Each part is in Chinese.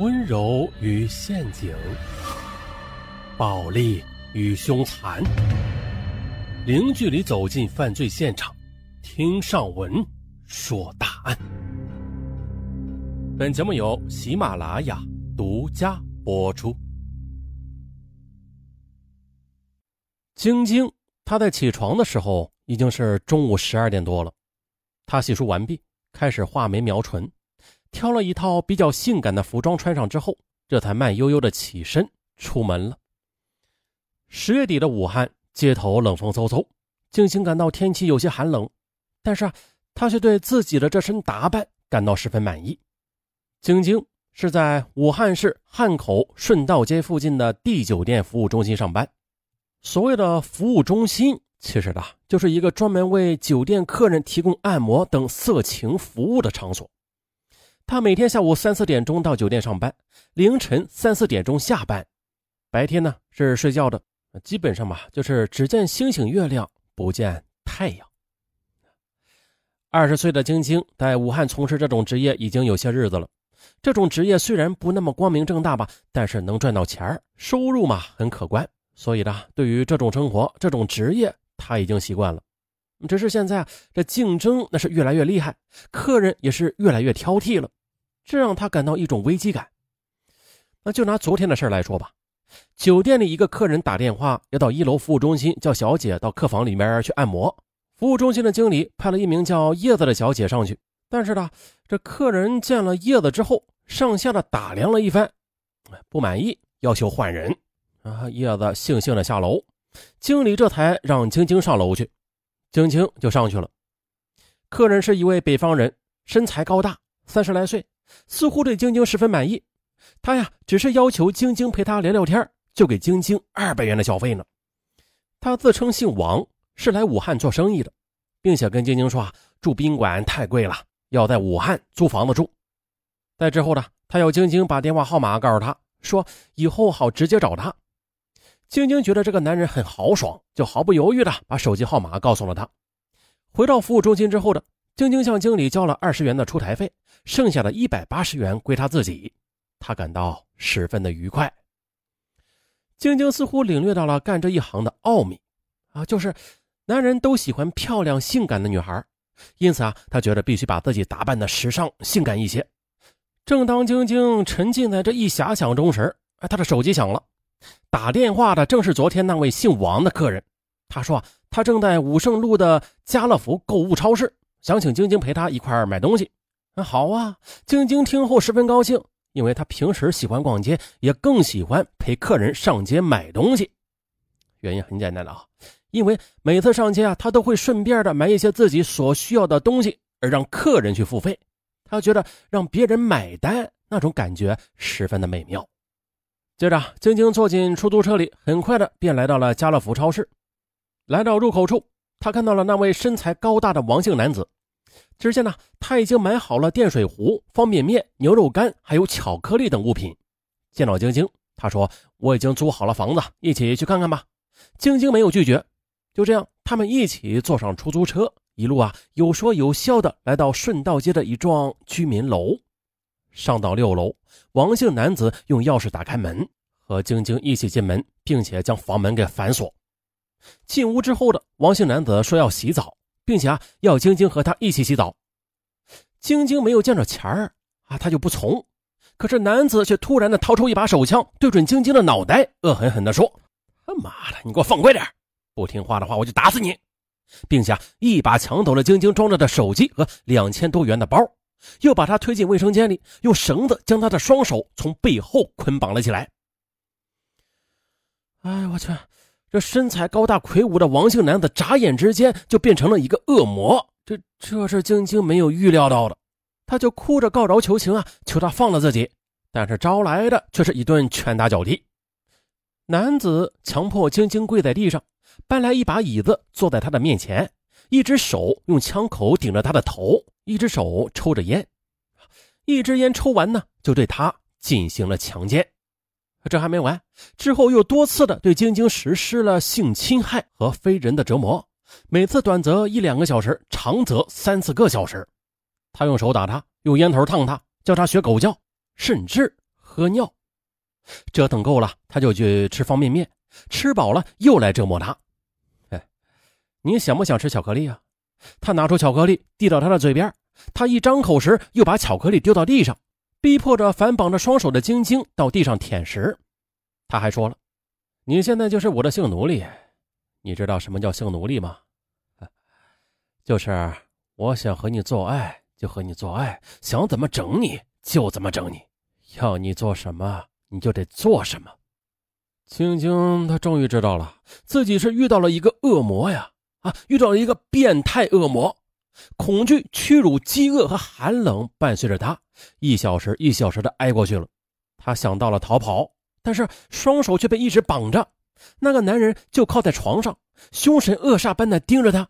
温柔与陷阱，暴力与凶残，零距离走进犯罪现场，听上文说大案。本节目由喜马拉雅独家播出。晶晶，她在起床的时候已经是中午十二点多了。她洗漱完毕，开始画眉描唇。挑了一套比较性感的服装穿上之后，这才慢悠悠的起身出门了。十月底的武汉街头冷风嗖嗖，静静感到天气有些寒冷，但是啊，她却对自己的这身打扮感到十分满意。晶晶是在武汉市汉口顺道街附近的 D 酒店服务中心上班。所谓的服务中心，其实呢，就是一个专门为酒店客人提供按摩等色情服务的场所。他每天下午三四点钟到酒店上班，凌晨三四点钟下班，白天呢是睡觉的，基本上吧就是只见星星月亮，不见太阳。二十岁的晶晶在武汉从事这种职业已经有些日子了，这种职业虽然不那么光明正大吧，但是能赚到钱收入嘛很可观，所以呢，对于这种生活、这种职业，他已经习惯了。只是现在啊，这竞争那是越来越厉害，客人也是越来越挑剔了，这让他感到一种危机感。那就拿昨天的事来说吧，酒店里一个客人打电话要到一楼服务中心叫小姐到客房里面去按摩，服务中心的经理派了一名叫叶子的小姐上去，但是呢，这客人见了叶子之后，上下的打量了一番，不满意，要求换人。啊，叶子悻悻的下楼，经理这才让晶晶上楼去。晶晶就上去了。客人是一位北方人，身材高大，三十来岁，似乎对晶晶十分满意。他呀，只是要求晶晶陪他聊聊天，就给晶晶二百元的小费呢。他自称姓王，是来武汉做生意的，并且跟晶晶说啊，住宾馆太贵了，要在武汉租房子住。在之后呢，他要晶晶把电话号码告诉他，说以后好直接找他。晶晶觉得这个男人很豪爽，就毫不犹豫的把手机号码告诉了他。回到服务中心之后的晶晶向经理交了二十元的出台费，剩下的一百八十元归他自己，他感到十分的愉快。晶晶似乎领略到了干这一行的奥秘啊，就是男人都喜欢漂亮性感的女孩，因此啊，他觉得必须把自己打扮的时尚性感一些。正当晶晶沉浸在这一遐想中时，哎，他的手机响了。打电话的正是昨天那位姓王的客人，他说啊他正在武胜路的家乐福购物超市，想请晶晶陪他一块儿买东西。那好啊，晶晶听后十分高兴，因为她平时喜欢逛街，也更喜欢陪客人上街买东西。原因很简单的啊，因为每次上街啊，他都会顺便的买一些自己所需要的东西，而让客人去付费。他觉得让别人买单那种感觉十分的美妙。接着，晶晶坐进出租车里，很快的便来到了家乐福超市。来到入口处，他看到了那位身材高大的王姓男子。只见呢，他已经买好了电水壶、方便面、牛肉干，还有巧克力等物品。见到晶晶，他说：“我已经租好了房子，一起去看看吧。”晶晶没有拒绝。就这样，他们一起坐上出租车，一路啊有说有笑的来到顺道街的一幢居民楼。上到六楼，王姓男子用钥匙打开门，和晶晶一起进门，并且将房门给反锁。进屋之后的王姓男子说要洗澡，并且啊要晶晶和他一起洗澡。晶晶没有见着钱儿啊，他就不从。可是男子却突然的掏出一把手枪，对准晶晶的脑袋，恶狠狠地说：“他妈的，你给我放快点！不听话的话，我就打死你！”并且一把抢走了晶晶装着的手机和两千多元的包。又把他推进卫生间里，用绳子将他的双手从背后捆绑了起来。哎，我去！这身材高大魁梧的王姓男子，眨眼之间就变成了一个恶魔。这这是晶晶没有预料到的，他就哭着告饶求情啊，求他放了自己。但是招来的却是一顿拳打脚踢。男子强迫晶晶跪在地上，搬来一把椅子坐在他的面前，一只手用枪口顶着他的头。一只手抽着烟，一支烟抽完呢，就对他进行了强奸。这还没完，之后又多次的对晶晶实施了性侵害和非人的折磨，每次短则一两个小时，长则三四个小时。他用手打他，用烟头烫他，叫他学狗叫，甚至喝尿。折腾够了，他就去吃方便面，吃饱了又来折磨他。你想不想吃巧克力啊？他拿出巧克力递到他的嘴边，他一张口时又把巧克力丢到地上，逼迫着反绑着双手的晶晶到地上舔食。他还说了：“你现在就是我的性奴隶，你知道什么叫性奴隶吗？就是我想和你做爱就和你做爱，想怎么整你就怎么整你，要你做什么。”你就得做什么？晶晶，她终于知道了，自己是遇到了一个恶魔呀！啊，遇到了一个变态恶魔，恐惧、屈辱、饥饿和寒冷伴随着他，一小时一小时的挨过去了。他想到了逃跑，但是双手却被一直绑着。那个男人就靠在床上，凶神恶煞般的盯着他。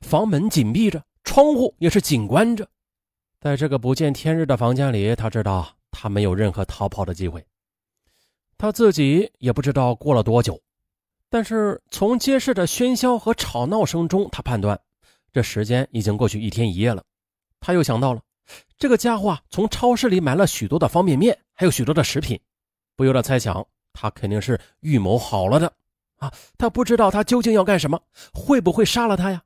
房门紧闭着，窗户也是紧关着。在这个不见天日的房间里，他知道他没有任何逃跑的机会。他自己也不知道过了多久，但是从街市的喧嚣和吵闹声中，他判断这时间已经过去一天一夜了。他又想到了这个家伙从超市里买了许多的方便面，还有许多的食品，不由得猜想他肯定是预谋好了的啊！他不知道他究竟要干什么，会不会杀了他呀？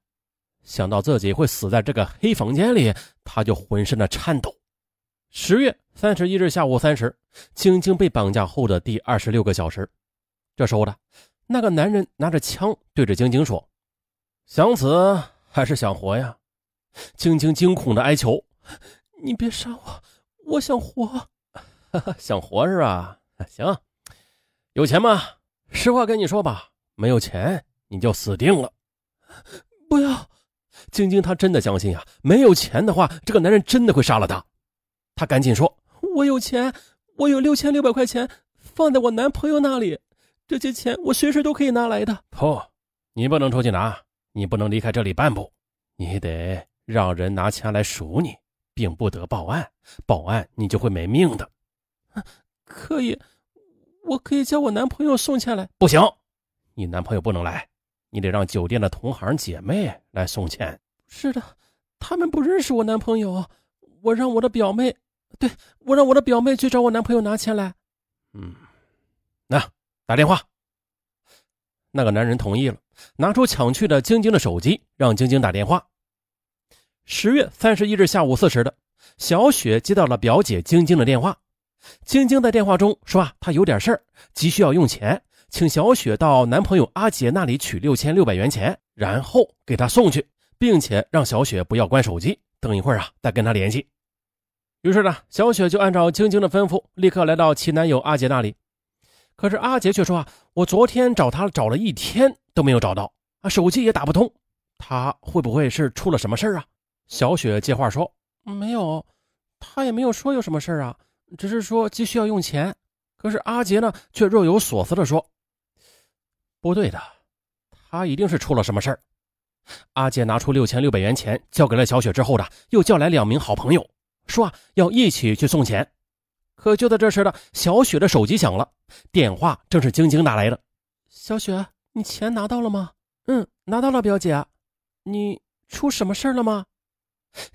想到自己会死在这个黑房间里，他就浑身的颤抖。十月三十一日下午三时，晶晶被绑架后的第二十六个小时，这时候的那个男人拿着枪对着晶晶说：“想死还是想活呀？”晶晶惊恐的哀求：“你别杀我，我想活，想活是吧？行，有钱吗？实话跟你说吧，没有钱你就死定了。”不要，晶晶她真的相信啊，没有钱的话，这个男人真的会杀了她。她赶紧说：“我有钱，我有六千六百块钱放在我男朋友那里，这些钱我随时都可以拿来的。”不，你不能出去拿，你不能离开这里半步，你得让人拿钱来赎你，并不得报案，报案你就会没命的。可以，我可以叫我男朋友送钱来。不行，你男朋友不能来，你得让酒店的同行姐妹来送钱。是的，他们不认识我男朋友，我让我的表妹。对我让我的表妹去找我男朋友拿钱来。嗯，那打电话。那个男人同意了，拿出抢去的晶晶的手机，让晶晶打电话。十月三十一日下午四时的，小雪接到了表姐晶晶的电话。晶晶在电话中说啊，她有点事儿，急需要用钱，请小雪到男朋友阿杰那里取六千六百元钱，然后给他送去，并且让小雪不要关手机，等一会儿啊再跟他联系。于是呢，小雪就按照晶晶的吩咐，立刻来到其男友阿杰那里。可是阿杰却说：“啊，我昨天找他找了一天都没有找到，啊，手机也打不通，他会不会是出了什么事啊？”小雪接话说：“没有，他也没有说有什么事啊，只是说急需要用钱。”可是阿杰呢，却若有所思地说：“不对的，他一定是出了什么事儿。”阿杰拿出六千六百元钱交给了小雪之后的，又叫来两名好朋友。说啊，要一起去送钱。可就在这时的小雪的手机响了，电话正是晶晶打来的。小雪，你钱拿到了吗？嗯，拿到了，表姐。你出什么事了吗？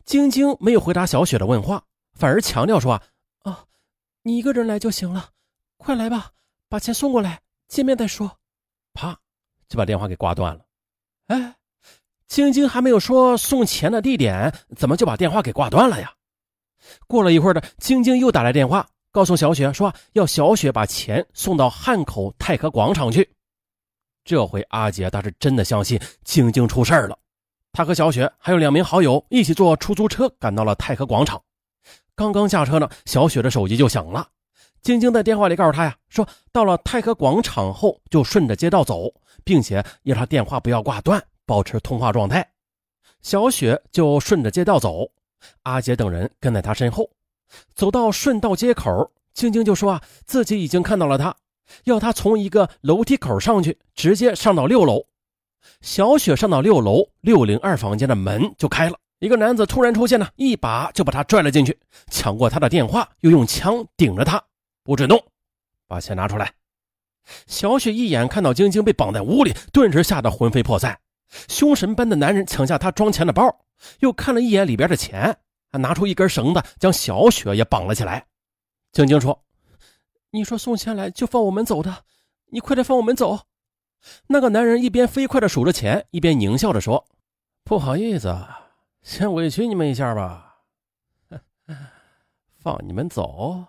晶晶没有回答小雪的问话，反而强调说啊，啊，你一个人来就行了，快来吧，把钱送过来，见面再说。啪，就把电话给挂断了。哎，晶晶还没有说送钱的地点，怎么就把电话给挂断了呀？过了一会儿的，晶晶又打来电话，告诉小雪说要小雪把钱送到汉口泰和广场去。这回阿杰他是真的相信晶晶出事了。他和小雪还有两名好友一起坐出租车赶到了泰和广场。刚刚下车呢，小雪的手机就响了。晶晶在电话里告诉他呀，说到了泰和广场后就顺着街道走，并且要他电话不要挂断，保持通话状态。小雪就顺着街道走。阿杰等人跟在他身后，走到顺道街口，晶晶就说：“啊，自己已经看到了他，要他从一个楼梯口上去，直接上到六楼。”小雪上到六楼六零二房间的门就开了，一个男子突然出现呢，一把就把他拽了进去，抢过他的电话，又用枪顶着他，不准动，把钱拿出来。小雪一眼看到晶晶被绑在屋里，顿时吓得魂飞魄散。凶神般的男人抢下他装钱的包。又看了一眼里边的钱，拿出一根绳子将小雪也绑了起来。晶晶说：“你说送钱来就放我们走的，你快点放我们走。”那个男人一边飞快的数着钱，一边狞笑着说：“不好意思，先委屈你们一下吧，放你们走。”